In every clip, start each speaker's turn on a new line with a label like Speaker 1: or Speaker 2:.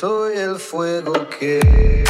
Speaker 1: soy el fuego que...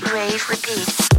Speaker 2: Rave repeat.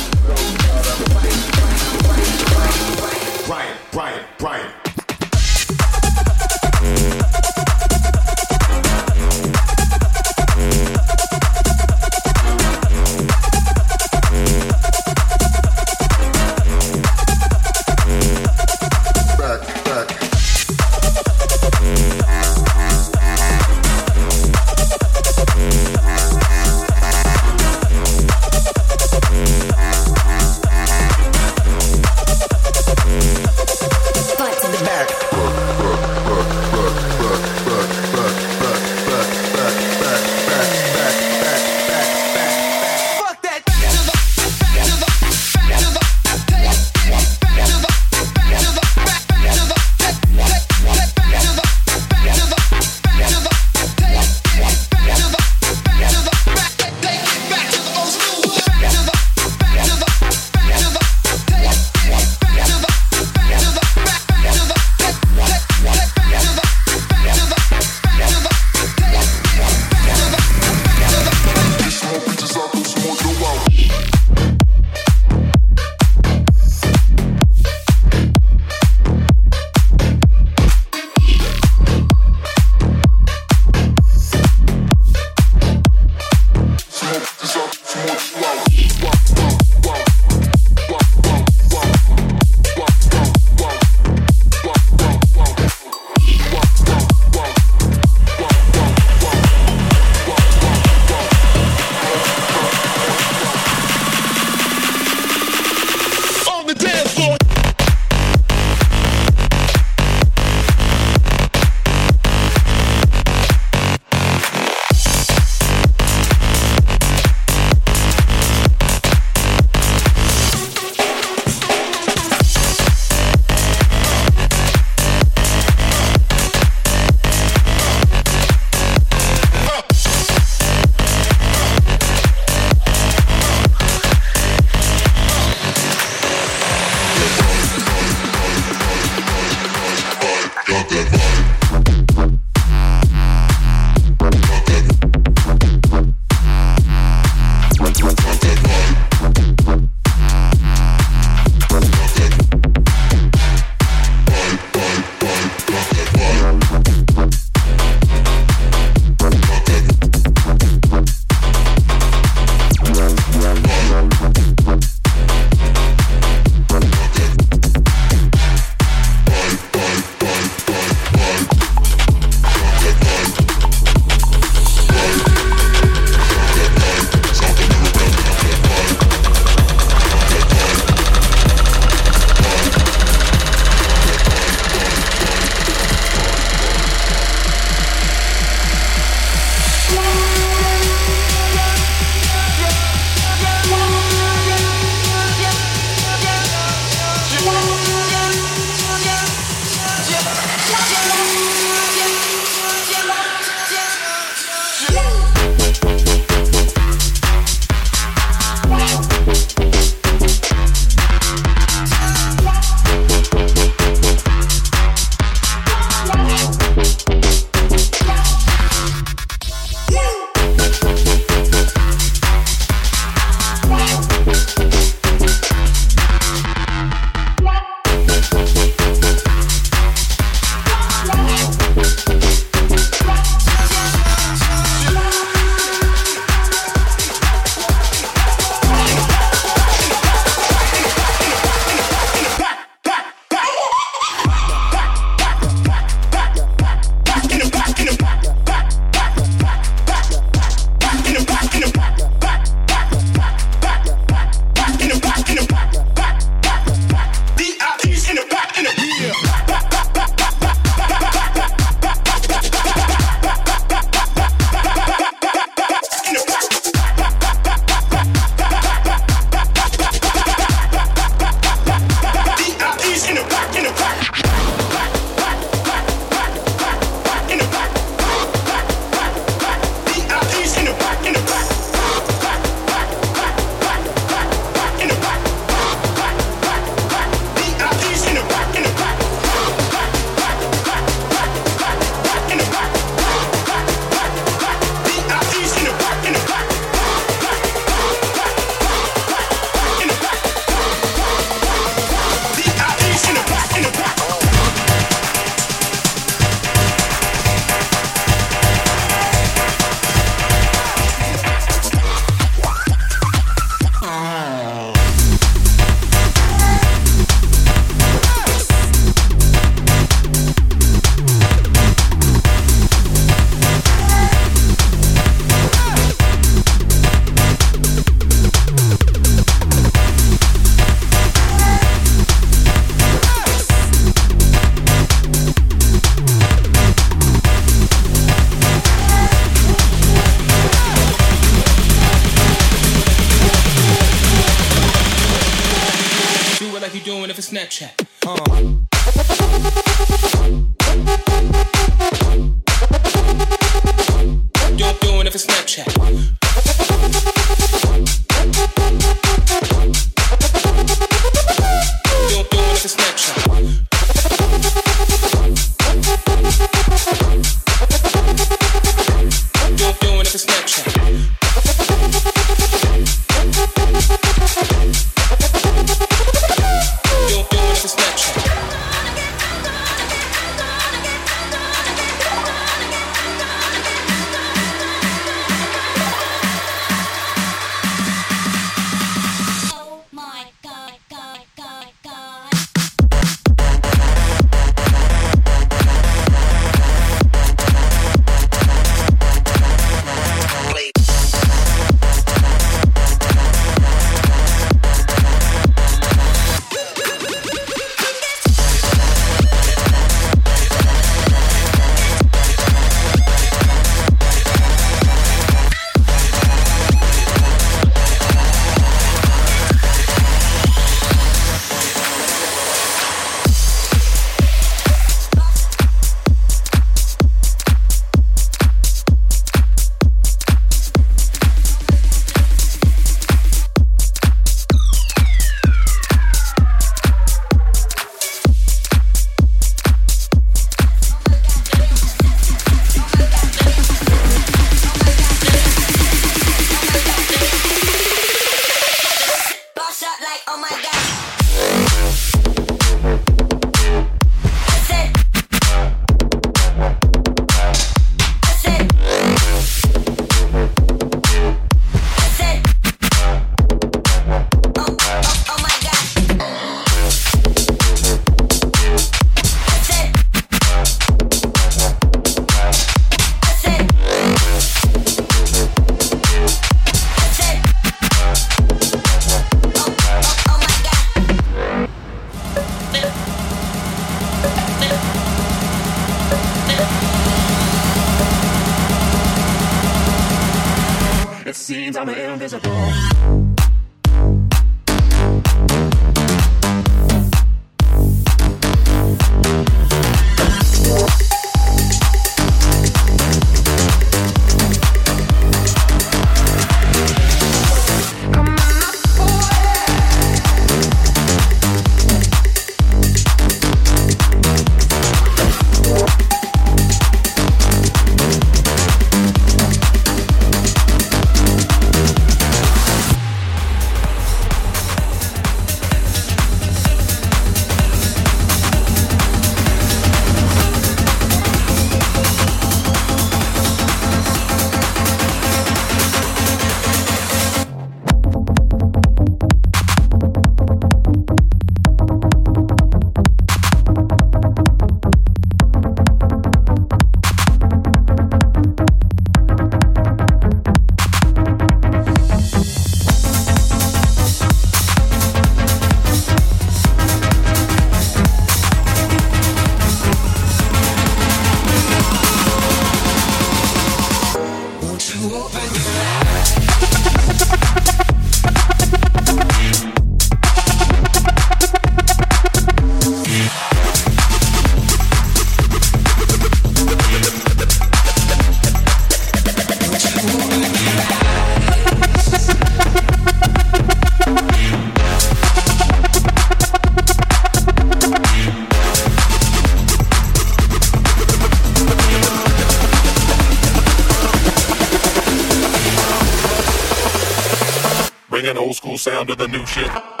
Speaker 3: Sound of the new shit.